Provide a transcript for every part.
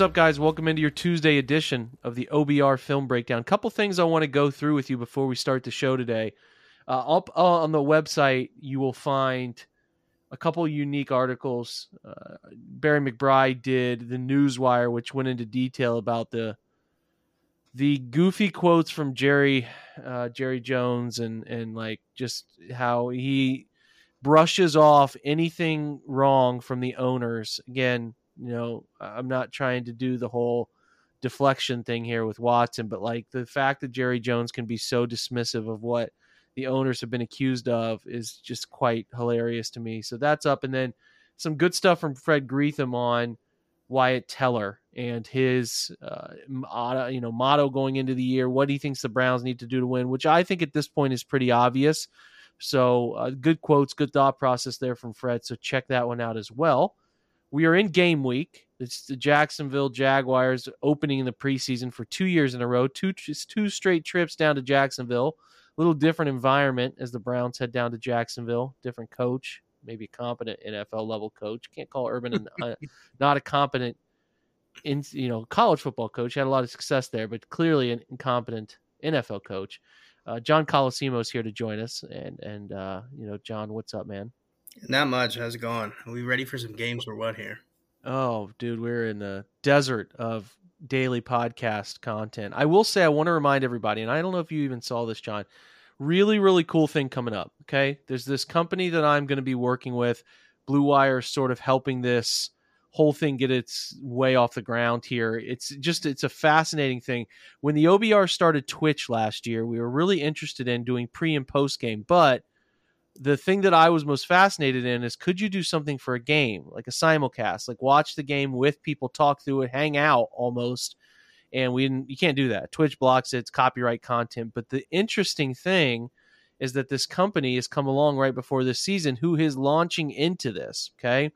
What's up, guys? Welcome into your Tuesday edition of the OBR Film Breakdown. Couple things I want to go through with you before we start the show today. Uh, up uh, on the website, you will find a couple unique articles. Uh, Barry McBride did the Newswire, which went into detail about the the goofy quotes from Jerry uh, Jerry Jones and and like just how he brushes off anything wrong from the owners. Again, you know, I'm not trying to do the whole deflection thing here with Watson, but like the fact that Jerry Jones can be so dismissive of what the owners have been accused of is just quite hilarious to me. So that's up, and then some good stuff from Fred Greetham on Wyatt Teller and his uh, you know motto going into the year, what he thinks the Browns need to do to win, which I think at this point is pretty obvious. So uh, good quotes, good thought process there from Fred. So check that one out as well. We are in game week. It's the Jacksonville Jaguars opening in the preseason for two years in a row, two two straight trips down to Jacksonville. A little different environment as the Browns head down to Jacksonville. Different coach, maybe a competent NFL level coach. Can't call Urban an, uh, not a competent in you know college football coach. Had a lot of success there, but clearly an incompetent NFL coach. Uh, John Colosimo is here to join us, and and uh, you know John, what's up, man? Not much. How's it going? Are we ready for some games or what here? Oh, dude, we're in the desert of daily podcast content. I will say I want to remind everybody, and I don't know if you even saw this, John. Really, really cool thing coming up. Okay, there's this company that I'm going to be working with. Blue Wire, sort of helping this whole thing get its way off the ground here. It's just it's a fascinating thing. When the OBR started Twitch last year, we were really interested in doing pre and post game, but the thing that I was most fascinated in is could you do something for a game like a simulcast, like watch the game with people, talk through it, hang out almost. And we you can't do that. Twitch blocks it, it's copyright content. But the interesting thing is that this company has come along right before this season who is launching into this. Okay.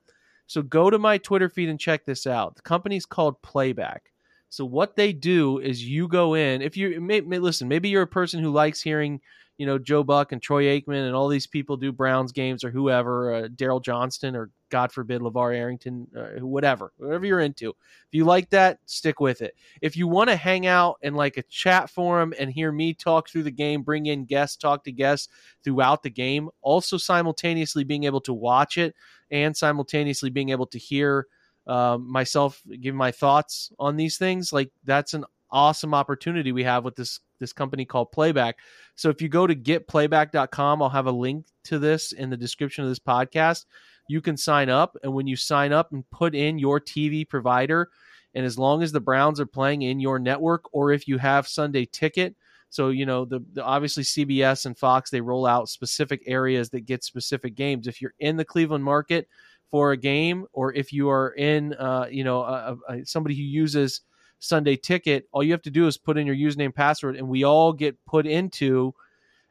So go to my Twitter feed and check this out. The company's called Playback. So what they do is you go in. If you may, may, listen, maybe you're a person who likes hearing, you know, Joe Buck and Troy Aikman and all these people do Browns games or whoever, uh, Daryl Johnston or God forbid LeVar Arrington, uh, whatever, whatever you're into. If you like that, stick with it. If you want to hang out in like a chat forum and hear me talk through the game, bring in guests, talk to guests throughout the game, also simultaneously being able to watch it and simultaneously being able to hear um, myself give my thoughts on these things. Like that's an awesome opportunity we have with this this company called playback. So if you go to getplayback.com i'll have a link to this in the description of this podcast. You can sign up and when you sign up and put in your tv provider and as long as the browns are playing in your network or if you have sunday ticket so you know the, the, obviously CBS and Fox they roll out specific areas that get specific games. If you're in the Cleveland market for a game, or if you are in uh, you know a, a, somebody who uses Sunday Ticket, all you have to do is put in your username password, and we all get put into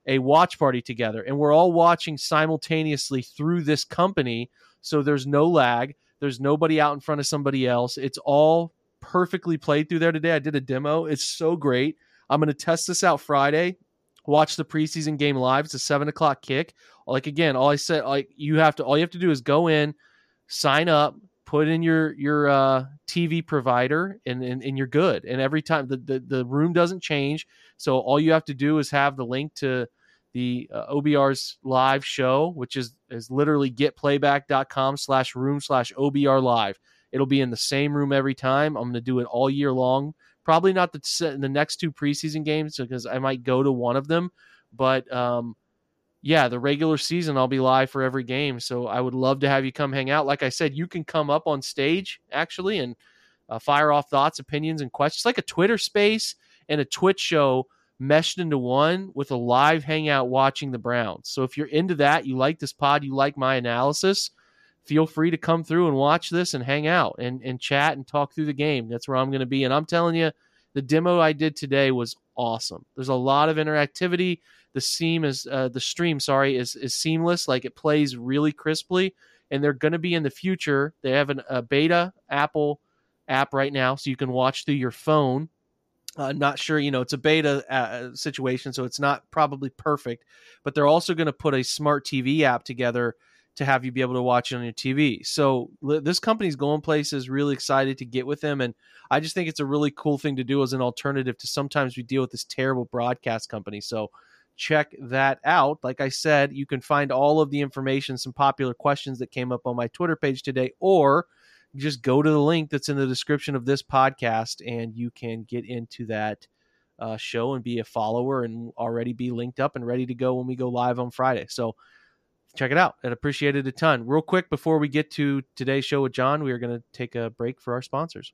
a watch party together, and we're all watching simultaneously through this company. So there's no lag. There's nobody out in front of somebody else. It's all perfectly played through there today. I did a demo. It's so great. I'm going to test this out Friday. Watch the preseason game live. It's a seven o'clock kick. Like again, all I said, like you have to, all you have to do is go in, sign up, put in your your uh, TV provider, and, and and you're good. And every time the, the the room doesn't change, so all you have to do is have the link to the uh, OBR's live show, which is is literally getplayback.com slash room slash OBR live. It'll be in the same room every time. I'm going to do it all year long Probably not the the next two preseason games because I might go to one of them, but um, yeah, the regular season I'll be live for every game. So I would love to have you come hang out. Like I said, you can come up on stage actually and uh, fire off thoughts, opinions, and questions like a Twitter space and a Twitch show meshed into one with a live hangout watching the Browns. So if you're into that, you like this pod, you like my analysis, feel free to come through and watch this and hang out and, and chat and talk through the game. That's where I'm going to be. And I'm telling you, the demo I did today was awesome. There's a lot of interactivity. The seam is uh, the stream, sorry, is is seamless. Like it plays really crisply. And they're going to be in the future. They have an, a beta Apple app right now, so you can watch through your phone. Uh, not sure, you know, it's a beta uh, situation, so it's not probably perfect. But they're also going to put a smart TV app together to have you be able to watch it on your TV. So this company's going places. Really excited to get with them, and I just think it's a really cool thing to do as an alternative to sometimes we deal with this terrible broadcast company. So check that out. Like I said, you can find all of the information, some popular questions that came up on my Twitter page today, or just go to the link that's in the description of this podcast and you can get into that uh, show and be a follower and already be linked up and ready to go when we go live on Friday. So check it out. I'd appreciate it a ton. Real quick before we get to today's show with John, we are going to take a break for our sponsors.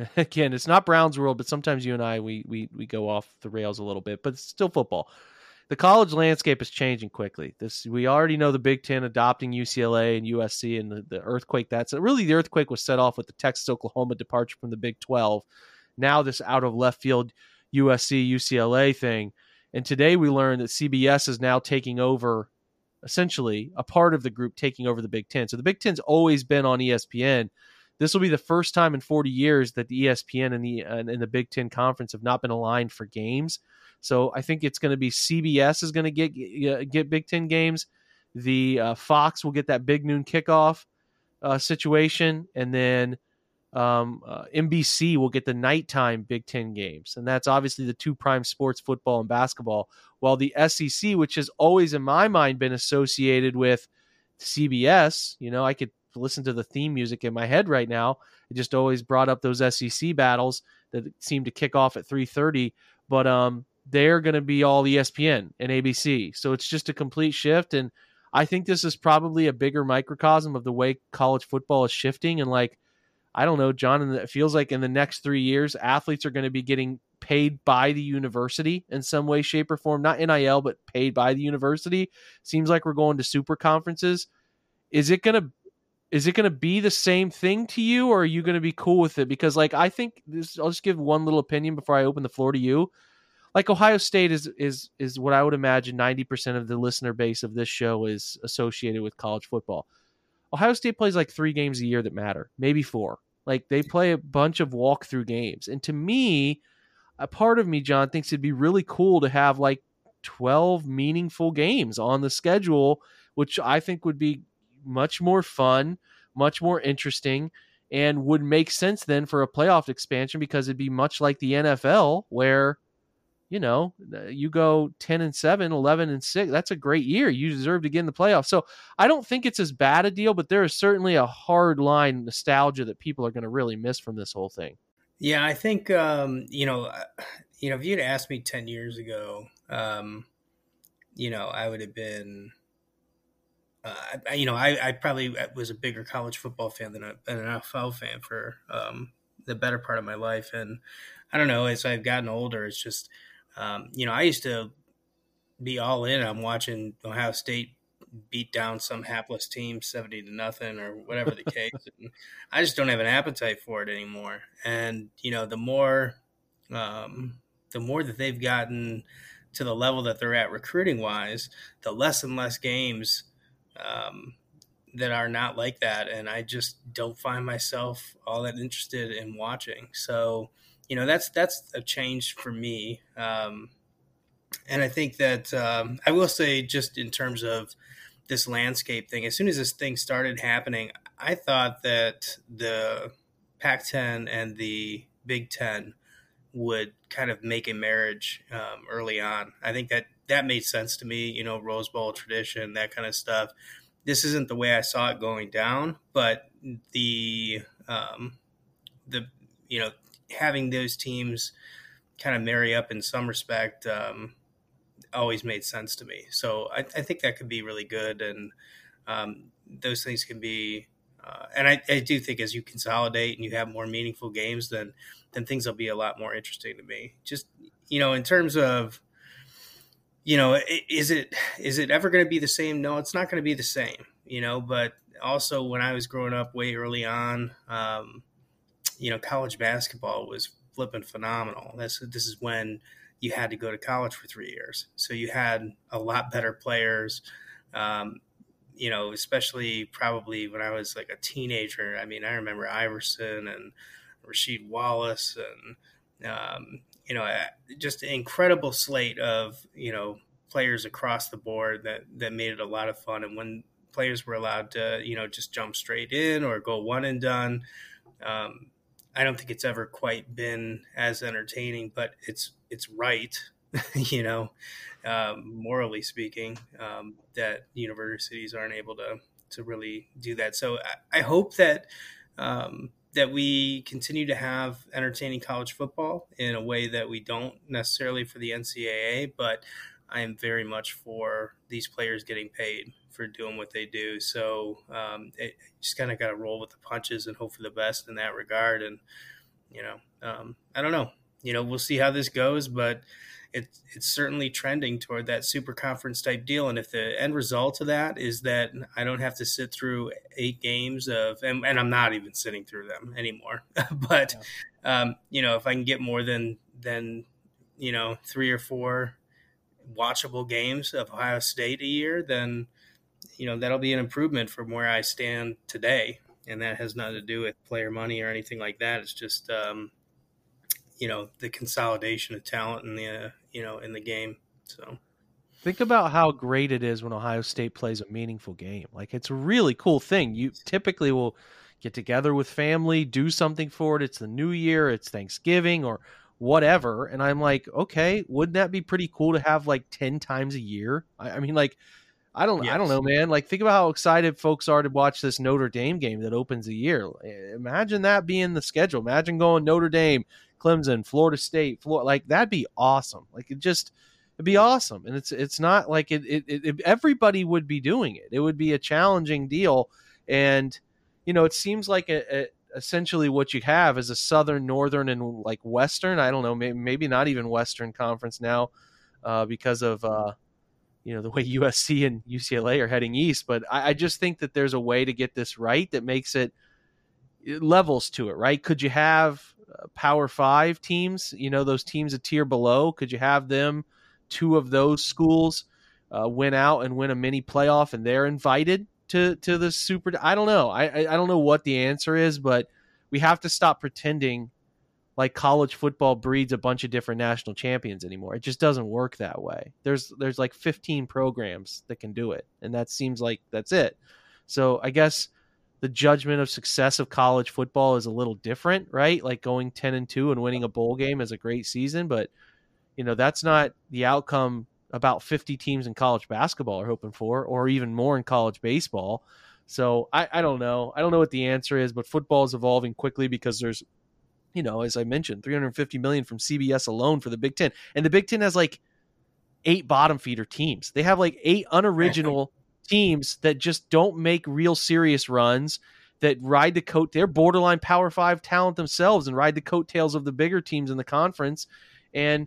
again, it's not Browns world, but sometimes you and I we we we go off the rails a little bit, but it's still football. The college landscape is changing quickly. This we already know the Big Ten adopting UCLA and USC and the, the earthquake. That's really the earthquake was set off with the Texas Oklahoma departure from the Big Twelve. Now this out of left field USC UCLA thing, and today we learned that CBS is now taking over, essentially a part of the group taking over the Big Ten. So the Big Ten's always been on ESPN this will be the first time in 40 years that the ESPN and the and, the Big Ten Conference have not been aligned for games. So I think it's going to be CBS is going to get get Big Ten games. The uh, Fox will get that big noon kickoff uh, situation, and then um, uh, NBC will get the nighttime Big Ten games, and that's obviously the two prime sports, football and basketball. While the SEC, which has always in my mind been associated with CBS, you know, I could listen to the theme music in my head right now. It just always brought up those SEC battles that seem to kick off at 3:30, but um they're going to be all ESPN and ABC. So it's just a complete shift and I think this is probably a bigger microcosm of the way college football is shifting and like I don't know, John, it feels like in the next 3 years athletes are going to be getting paid by the university in some way shape or form, not NIL but paid by the university. Seems like we're going to super conferences. Is it going to is it going to be the same thing to you or are you going to be cool with it? Because like i think this i'll just give one little opinion before i open the floor to you. Like ohio state is is is what i would imagine 90% of the listener base of this show is associated with college football. Ohio state plays like three games a year that matter maybe four. Like they play a bunch of walkthrough games. And to me a part of me john thinks it'd be really cool to have like 12 meaningful games on the schedule which i think would be much more fun, much more interesting, and would make sense then for a playoff expansion because it'd be much like the NFL where you know, you go 10 and 7, 11 and 6. That's a great year. You deserve to get in the playoffs. So I don't think it's as bad a deal, but there is certainly a hard line nostalgia that people are going to really miss from this whole thing. Yeah, I think, um, you know, uh, you know, if you'd asked me 10 years ago, um, you know, I would have been uh, I, you know, I, I, probably uh, was a bigger college football fan than, a, than an NFL fan for um, the better part of my life. And I don't know, as I've gotten older, it's just, um, you know, I used to be all in. I'm watching Ohio State beat down some hapless team 70 to nothing or whatever the case. And I just don't have an appetite for it anymore. And, you know, the more, um, the more that they've gotten to the level that they're at recruiting wise, the less and less games, um, that are not like that. And I just don't find myself all that interested in watching. So, you know, that's, that's a change for me. Um, and I think that um, I will say, just in terms of this landscape thing, as soon as this thing started happening, I thought that the Pac 10 and the Big Ten would kind of make a marriage um, early on. I think that that made sense to me, you know, Rose Bowl tradition, that kind of stuff. This isn't the way I saw it going down, but the, um, the, you know, having those teams kind of marry up in some respect, um, always made sense to me. So I, I think that could be really good, and um, those things can be. Uh, and I, I, do think as you consolidate and you have more meaningful games, then then things will be a lot more interesting to me. Just you know, in terms of you know, is it is it ever going to be the same? No, it's not going to be the same. You know, but also when I was growing up way early on, um, you know, college basketball was flipping phenomenal. This this is when you had to go to college for three years. So you had a lot better players. Um, you know, especially probably when I was like a teenager. I mean, I remember Iverson and Rasheed Wallace and, um, you know, just an incredible slate of, you know, players across the board that, that made it a lot of fun. And when players were allowed to, you know, just jump straight in or go one and done, um, I don't think it's ever quite been as entertaining, but it's it's right, you know, um, morally speaking, um, that universities aren't able to to really do that. So I, I hope that um, that we continue to have entertaining college football in a way that we don't necessarily for the NCAA, but I am very much for these players getting paid for doing what they do. So um, it just kind of got to roll with the punches and hope for the best in that regard. And you know, um, I don't know. You know, we'll see how this goes, but it's it's certainly trending toward that super conference type deal. And if the end result of that is that I don't have to sit through eight games of, and, and I'm not even sitting through them anymore, but yeah. um, you know, if I can get more than than you know three or four watchable games of Ohio State a year, then you know that'll be an improvement from where I stand today, and that has nothing to do with player money or anything like that. It's just um, you know the consolidation of talent in the uh, you know in the game. So think about how great it is when Ohio State plays a meaningful game. Like it's a really cool thing. You typically will get together with family, do something for it. It's the new year, it's Thanksgiving or whatever. And I'm like, okay, wouldn't that be pretty cool to have like 10 times a year? I, I mean, like, I don't, yes. I don't know, man. Like, think about how excited folks are to watch this Notre Dame game that opens the year. Imagine that being the schedule. Imagine going Notre Dame, Clemson, Florida State, Florida. Like, that'd be awesome. Like, it just, it'd be awesome. And it's, it's not like it, it, it everybody would be doing it. It would be a challenging deal. And, you know, it seems like a, a essentially what you have is a southern, northern, and like western. I don't know, maybe, maybe not even western conference now uh, because of uh, you know the way USC and UCLA are heading east. But I, I, just think that there's a way to get this right that makes it, it levels to it. Right? Could you have Power Five teams? You know those teams a tier below. Could you have them? Two of those schools uh, win out and win a mini playoff, and they're invited to to the super. I don't know. I I don't know what the answer is, but we have to stop pretending like college football breeds a bunch of different national champions anymore. It just doesn't work that way. There's there's like 15 programs that can do it, and that seems like that's it. So I guess the judgment of success of college football is a little different, right? Like going 10 and 2 and winning a bowl game is a great season, but you know, that's not the outcome about 50 teams in college basketball are hoping for, or even more in college baseball. So I, I don't know. I don't know what the answer is, but football is evolving quickly because there's, you know, as I mentioned, 350 million from CBS alone for the Big Ten, and the Big Ten has like eight bottom feeder teams. They have like eight unoriginal teams that just don't make real serious runs. That ride the coat, they're borderline Power Five talent themselves, and ride the coattails of the bigger teams in the conference. And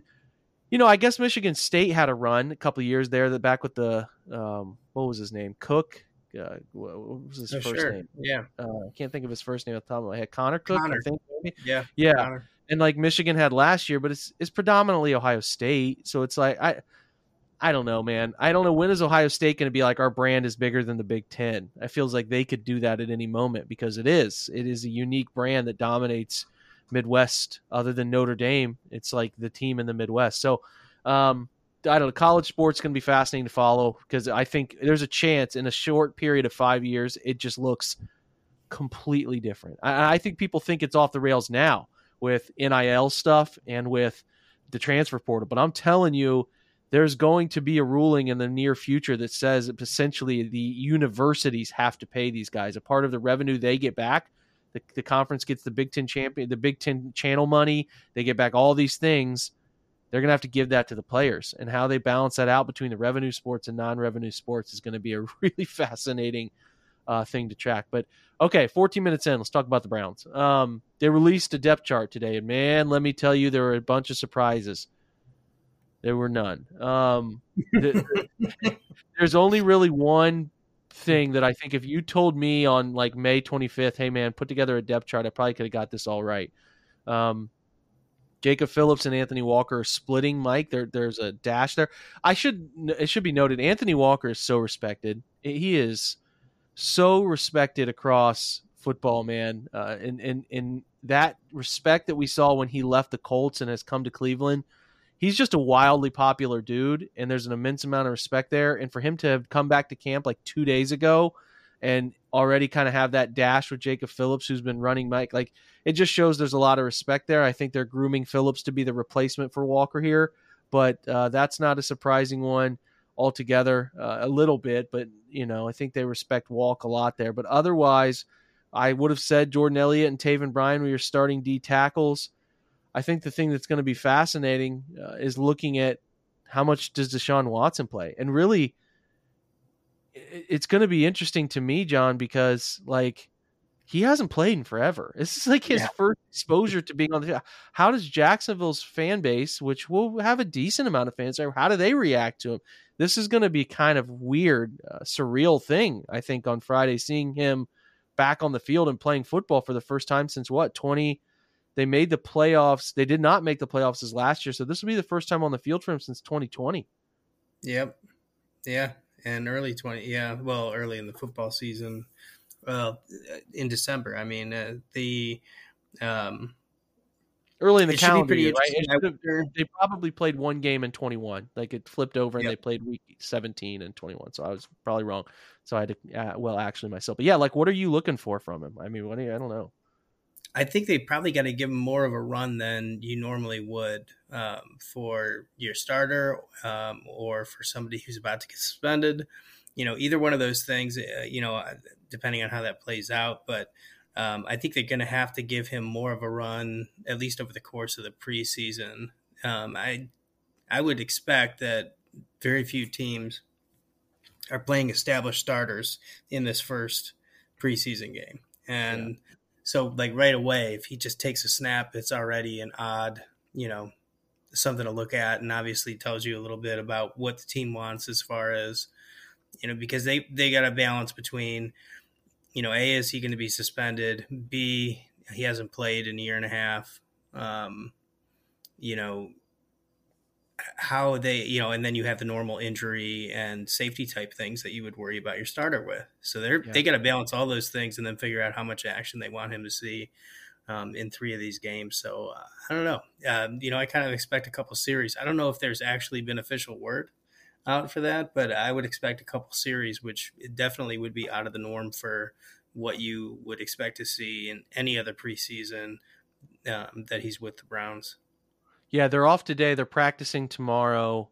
You know, I guess Michigan State had a run a couple of years there. That back with the um, what was his name? Cook. Uh, what was his Oh, first sure. name? Yeah. Uh, I can't think of his first name off the top of my head. Connor Cook. Connor. I think maybe. Yeah. Yeah, Connor. and like Michigan had last year, but it's it's predominantly Ohio State. So it's like I I don't know, man. I don't know when is Ohio State going to be like our brand is bigger than the Big Ten. It feels like they could do that at any moment because it is. It is a unique brand that dominates Midwest. Other than Notre Dame, it's like the team in the Midwest. So um, I don't know. College sports going to be fascinating to follow because I think there's a chance in a short period of five years it just looks completely different. I, I think people think it's off the rails now with NIL stuff and with the transfer portal, but I'm telling you, there's going to be a ruling in the near future that says that essentially the universities have to pay these guys a part of the revenue they get back. The, the conference gets the Big Ten champion, the Big Ten channel money. They get back all these things. They're going to have to give that to the players, and how they balance that out between the revenue sports and non-revenue sports is going to be a really fascinating uh, thing to track. But okay, 14 minutes in, let's talk about the Browns. Um, they released a depth chart today, and man, let me tell you, there were a bunch of surprises. There were none. Um, the, there's only really one thing that I think if you told me on like May 25th, hey man, put together a depth chart, I probably could have got this all right. Um, Jacob Phillips and Anthony Walker are splitting Mike. There, there's a dash there. I should it should be noted Anthony Walker is so respected. He is so respected across football, man. Uh, and and and that respect that we saw when he left the Colts and has come to Cleveland, he's just a wildly popular dude, and there's an immense amount of respect there. And for him to have come back to camp like two days ago and already kind of have that dash with Jacob Phillips, who's been running Mike, like it just shows there's a lot of respect there. I think they're grooming Phillips to be the replacement for Walker here, but uh, that's not a surprising one altogether. Uh, a little bit, but you know, I think they respect Walk a lot there. But otherwise, I would have said Jordan Elliott and Taven Bryan were your starting D tackles. I think the thing that's going to be fascinating uh, is looking at how much does Deshaun Watson play, and really, it's going to be interesting to me, John, because like he hasn't played in forever. This is like his Yeah. first exposure to being on the. How does Jacksonville's fan base, which will have a decent amount of fans there, how do they react to him? This is going to be kind of weird, uh, surreal thing. I think on Friday, seeing him back on the field and playing football for the first time since what twenty. They made the playoffs. They did not make the playoffs as last year, so this will be the first time on the field for him since 2020. Yep. Yeah. And early 20, yeah. Well, early in the football season, well, in December. I mean, uh, the, um, Early in the it should be calendar year, right? It interesting. I should have- they probably played one game in 21. Like it flipped over and Yep. they played week 17 and 21. So I was probably wrong. So I had to, uh, well, actually myself. But yeah, like what are you looking for from him? I mean, what do you, I don't know. I think they probably got to give him more of a run than you normally would um, for your starter um, or for somebody who's about to get suspended. You know, either one of those things. Uh, you know, uh, depending on how that plays out, but. Um, I think they're going to have to give him more of a run, at least over the course of the preseason. Um, I, I would expect that very few teams are playing established starters in this first preseason game, and so like right away, if he just takes a snap, it's already an odd, you know, something to look at, and obviously tells you a little bit about what the team wants as far as, you know, because they they got a balance between, you know, a is he going to be suspended, b he hasn't played in a year and a half, um, you know, how they, you know, and then you have the normal injury and safety type things that you would worry about your starter with. So they're Yeah. they got to balance all those things and then figure out how much action they want him to see um, in three of these games. So uh, I don't know. Um, you know, I kind of expect a couple series. I don't know if there's actually been official word out for that, but I would expect a couple series, which definitely would be out of the norm for what you would expect to see in any other preseason um, that he's with the Browns. Yeah, they're off today. They're practicing tomorrow.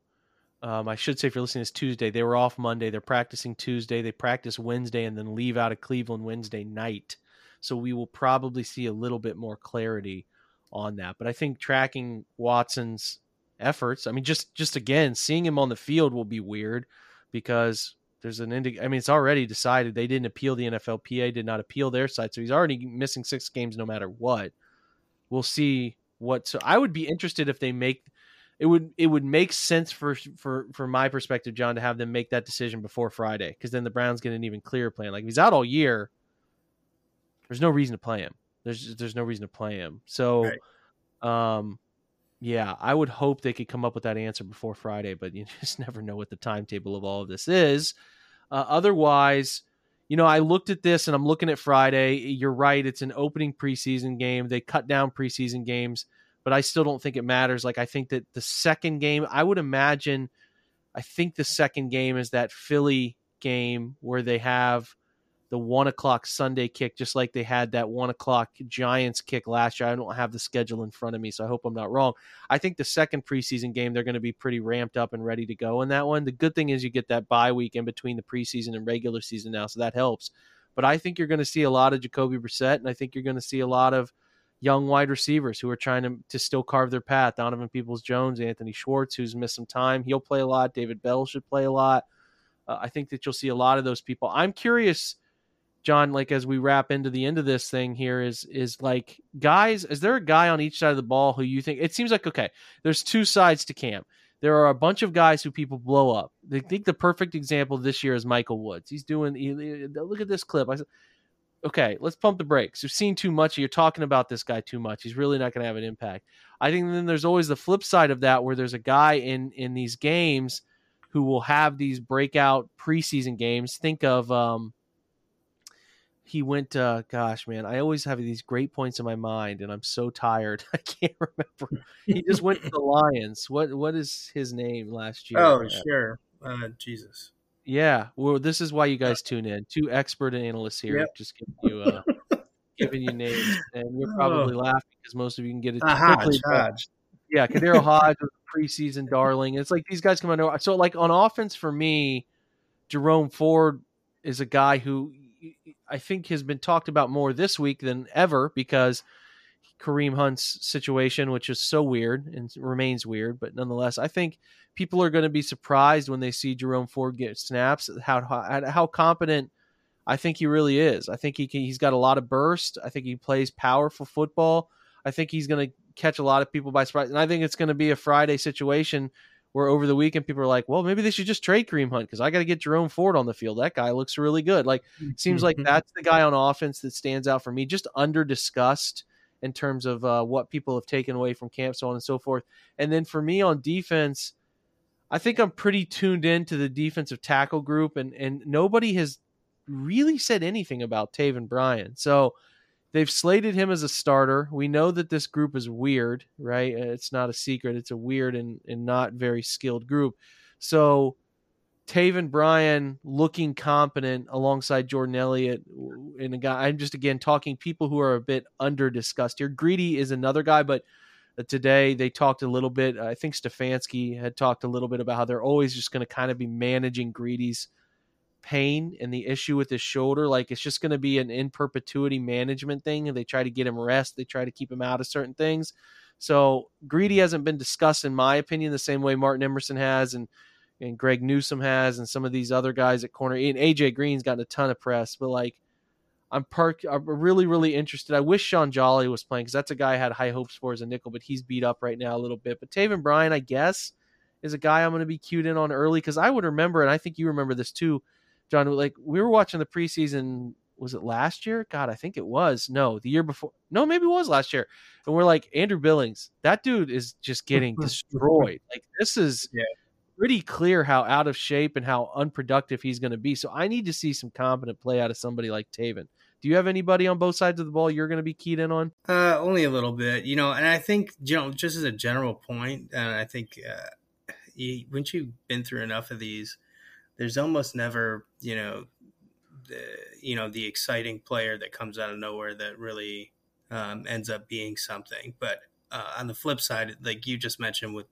Um, I should say if you're listening, it's Tuesday. They were off Monday. They're practicing Tuesday. They practice Wednesday and then leave out of Cleveland Wednesday night. So we will probably see a little bit more clarity on that. But I think tracking Watson's efforts, I mean, just just again seeing him on the field will be weird because there's an indi- I mean, it's already decided they didn't appeal the NFLPA, did not appeal their side, so he's already missing six games no matter what. We'll see what. So I would be interested if they make it would it would make sense for for for my perspective, John, to have them make that decision before Friday because then the Browns get an even clearer plan. Like if he's out all year, there's no reason to play him. There's there's no reason to play him. So, um, yeah, I would hope they could come up with that answer before Friday, but you just never know what the timetable of all of this is. Uh, otherwise, you know, I looked at this and I'm looking at Friday. You're right; it's an opening preseason game. They cut down preseason games but I still don't think it matters. Like I think that the second game, I would imagine, I think the second game is that Philly game where they have the one o'clock Sunday kick, just like they had that one o'clock Giants kick last year. I don't have the schedule in front of me, so I hope I'm not wrong. I think the second preseason game, they're going to be pretty ramped up and ready to go in that one. The good thing is you get that bye week in between the preseason and regular season now, so that helps. But I think you're going to see a lot of Jacoby Brissett, and I think you're going to see a lot of young wide receivers who are trying to, to still carve their path. Donovan Peoples Jones, Anthony Schwartz, who's missed some time. He'll play a lot. David Bell should play a lot. Uh, I think that you'll see a lot of those people. I'm curious, John, like as we wrap into the end of this thing here, is is like guys, is there a guy on each side of the ball who you think it seems like okay, there's two sides to camp. There are a bunch of guys who people blow up. They think the perfect example this year is Michael Woods. He's doing. He, look at this clip. I said, okay, let's pump the brakes. You've seen too much. You're talking about this guy too much. He's really not going to have an impact. I think then there's always the flip side of that where there's a guy in in these games who will have these breakout preseason games. Think of um he went uh gosh man i always have these great points in my mind and i'm so tired i can't remember he just went to the lions what what is his name last year oh sure uh jesus yeah, well, this is why you guys tune in. Two expert analysts here, yep. just giving you uh, giving you names, and you're probably oh. laughing because most of you can get it uh, quickly. Hodge, Hodge. Yeah, KhaDarel Hodge was a preseason darling. It's like these guys come out. So, like on offense for me, Jerome Ford is a guy who I think has been talked about more this week than ever because Kareem Hunt's situation, which is so weird and remains weird, but nonetheless, I think people are going to be surprised when they see Jerome Ford get snaps. How how, how competent I think he really is. I think he can, he's got a lot of burst. I think he plays powerful football. I think he's going to catch a lot of people by surprise, and I think it's going to be a Friday situation where over the weekend people are like, well, maybe they should just trade Kareem Hunt because I got to get Jerome Ford on the field. That guy looks really good. Like, seems like that's the guy on offense that stands out for me. Just under discussed in terms of uh, what people have taken away from camp, so on and so forth. And then for me on defense, I think I'm pretty tuned in to the defensive tackle group, and and nobody has really said anything about Taven Bryan. So they've slated him as a starter. We know that this group is weird, right? It's not a secret. It's a weird and, and not very skilled group. So Taven Bryan looking competent alongside Jordan Elliott and a guy. I'm just again talking people who are a bit under discussed here. Greedy is another guy, but uh, today they talked a little bit. I think Stefanski had talked a little bit about how they're always just going to kind of be managing Greedy's pain and the issue with his shoulder. Like it's just going to be an in perpetuity management thing. And they try to get him rest. They try to keep him out of certain things. So Greedy hasn't been discussed, in my opinion, the same way Martin Emerson has and and Greg Newsome has, and some of these other guys at corner. And AJ Green's gotten a ton of press, but like I'm park. I'm really, really interested. I wish Sean Jolly was playing because that's a guy I had high hopes for as a nickel, but he's beat up right now a little bit. But Taven Bryan, I guess, is a guy I'm going to be cued in on early because I would remember, and I think you remember this too, John. Like we were watching the preseason. Was it last year? God, I think it was. No, the year before. No, maybe it was last year. And we're like Andrew Billings. That dude is just getting destroyed. Like this is. Yeah pretty clear how out of shape and how unproductive he's going to be. So I need to see some competent play out of somebody like Taven. Do you have anybody on both sides of the ball you're going to be keyed in on? Uh, only a little bit, you know. And I think, you know, just as a general point, and I think uh, you, once you've been through enough of these, there's almost never, you know, the you know the exciting player that comes out of nowhere that really um, ends up being something. But uh, on the flip side, like you just mentioned with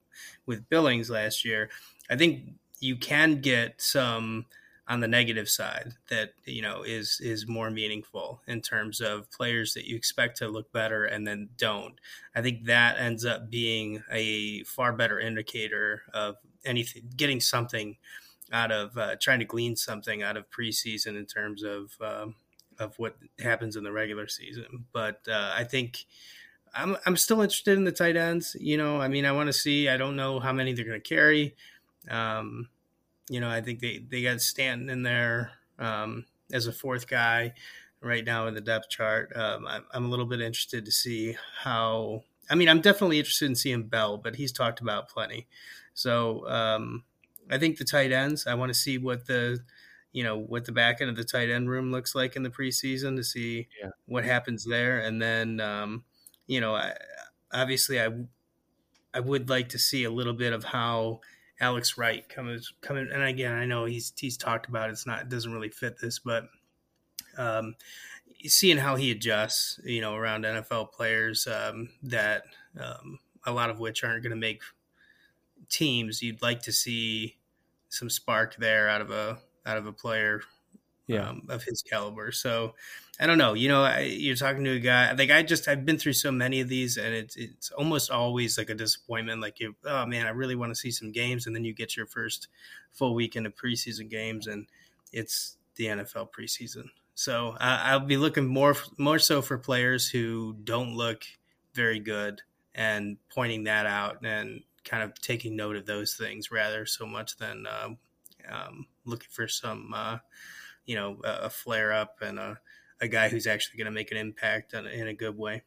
with Billings last year, I think you can get some on the negative side that you know is is more meaningful in terms of players that you expect to look better and then don't. I think that ends up being a far better indicator of anything getting something out of uh, trying to glean something out of preseason in terms of um, of what happens in the regular season. But uh, I think I'm I'm still interested in the tight ends. You know, I mean, I want to see. I don't know how many they're going to carry. Um, you know, I think they they got Stanton in there um, as a fourth guy right now in the depth chart. Um, I'm, I'm a little bit interested to see how. I mean, I'm definitely interested in seeing Bell, but he's talked about plenty. So um, I think the tight ends. I want to see what the you know what the back end of the tight end room looks like in the preseason to see Yeah. what happens there, and then um, you know, I, obviously, I I would like to see a little bit of how Alex Wright comes coming. And again, I know he's he's talked about it. it's not it doesn't really fit this, but um, seeing how he adjusts, you know, around NFL players um, that um, a lot of which aren't going to make teams, you'd like to see some spark there out of a out of a player Yeah. um, of his caliber. So I don't know. You know, I, you're talking to a guy. Like I just I've been through so many of these, and it's it's almost always like a disappointment. Like you, oh man, I really want to see some games, and then you get your first full weekend of preseason games, and it's the NFL preseason. So uh, I'll be looking more more so for players who don't look very good and pointing that out and kind of taking note of those things rather so much than um, um, looking for some uh, you know a, a flare up and a, a guy who's actually going to make an impact in, in a good way.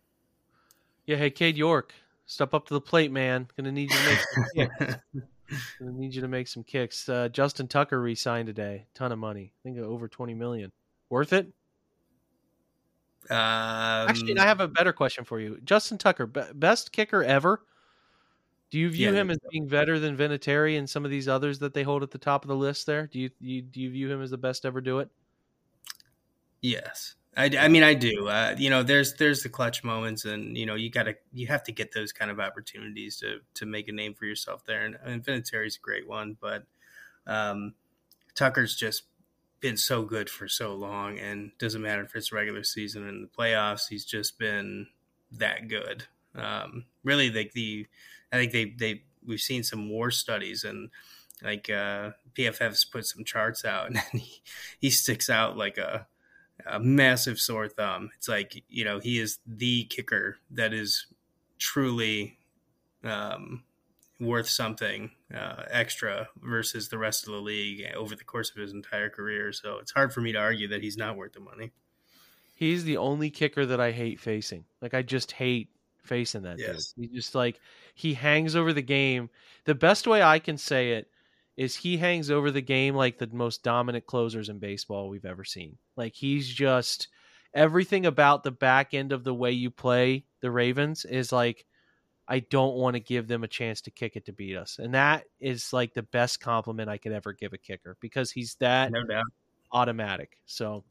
Yeah, hey, Cade York, step up to the plate, man. Gonna need you to make some kicks. Gonna need you to make some kicks. Uh, Justin Tucker re-signed today. Ton of money. I think over twenty million. Worth it? Um, Actually, I have a better question for you. Justin Tucker, be- best kicker ever. Do you view Yeah, him as being better than Vinatieri and some of these others that they hold at the top of the list? There, do you, you do you view him as the best ever do it? Yes, I, I mean I do. Uh, you know, there's there's the clutch moments, and you know you gotta you have to get those kind of opportunities to to make a name for yourself there. And, and Vinatieri's a great one, but um, Tucker's just been so good for so long, and doesn't matter if it's regular season and the playoffs. He's just been that good. Um, really, like the I think they they we've seen some war studies and like uh, PFF's put some charts out, and he, he sticks out like a a massive sore thumb. It's like you know he is the kicker that is truly um, worth something uh, extra versus the rest of the league over the course of his entire career. So it's hard for me to argue that he's not worth the money. He's the only kicker that I hate facing. Like I just hate facing that Yes. dude. He just like he hangs over the game. The best way I can say it is he hangs over the game like the most dominant closers in baseball we've ever seen. Like he's just everything about the back end of the way you play the Ravens is like I don't want to give them a chance to kick it to beat us. And that is like the best compliment I could ever give a kicker because he's that No doubt. automatic. So,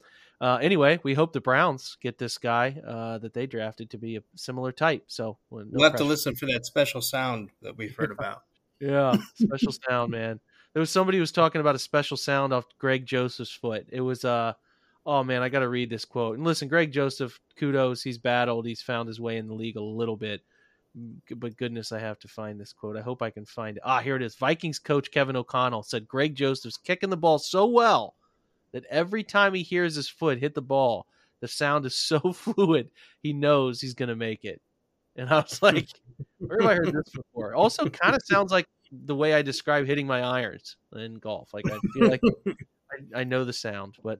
uh, anyway, we hope the Browns get this guy uh, that they drafted to be a similar type. So, well, no we'll have to listen for that special sound that we've heard about. Yeah, special sound, man. There was somebody who was talking about a special sound off Greg Joseph's foot. It was uh oh man, I got to read this quote. And listen, Greg Joseph, kudos. He's battled. He's found his way in the league a little bit. But goodness, I have to find this quote. I hope I can find it. Ah, here it is. Vikings coach Kevin O'Connell said Greg Joseph's kicking the ball so well that every time he hears his foot hit the ball, the sound is so fluid, he knows he's going to make it. And I was like, where have I heard this before? Also, kind of sounds like the way I describe hitting my irons in golf. Like I feel like I, I know the sound. But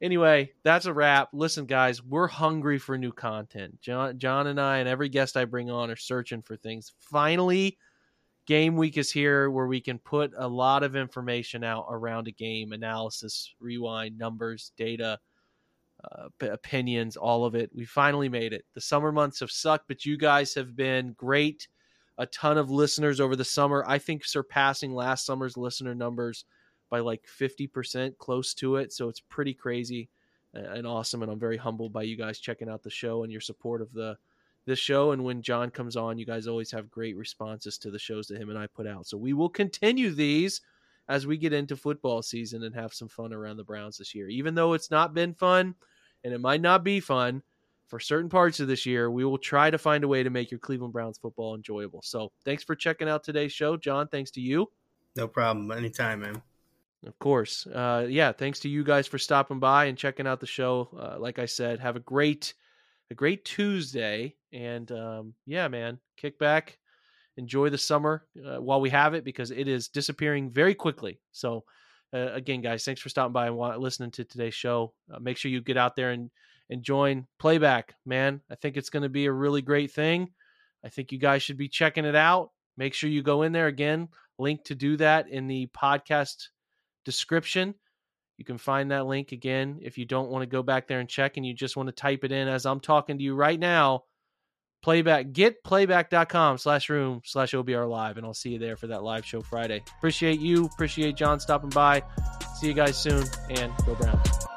anyway, that's a wrap. Listen, guys, we're hungry for new content. John, John, and I, and every guest I bring on are searching for things. Finally, game week is here, where we can put a lot of information out around a game, analysis, rewind, numbers, data uh, opinions, all of it. We finally made it. The summer months have sucked, but you guys have been great. A ton of listeners over the summer. I think surpassing last summer's listener numbers by like 50%, close to it. So it's pretty crazy and awesome. And I'm very humbled by you guys checking out the show and your support of the this show. And when John comes on, you guys always have great responses to the shows that him and I put out. So we will continue these as we get into football season and have some fun around the Browns this year. Even though it's not been fun and it might not be fun for certain parts of this year, we will try to find a way to make your Cleveland Browns football enjoyable. So thanks for checking out today's show. John, thanks to you. No problem. Anytime, man. Of course. Uh, yeah, thanks to you guys for stopping by and checking out the show. Uh, like I said, have a great a great Tuesday. And um, yeah, man, kick back, enjoy the summer uh, while we have it because it is disappearing very quickly. So, uh, again, guys, thanks for stopping by and listening to today's show. Uh, make sure you get out there and, and join Playback, man. I think it's going to be a really great thing. I think you guys should be checking it out. Make sure you go in there again. Link to do that in the podcast description. You can find that link again if you don't want to go back there and check and you just want to type it in as I'm talking to you right now. Playback, get playback.com slash room slash OBR live, and I'll see you there for that live show Friday. Appreciate you. Appreciate John stopping by. See you guys soon, and go Browns.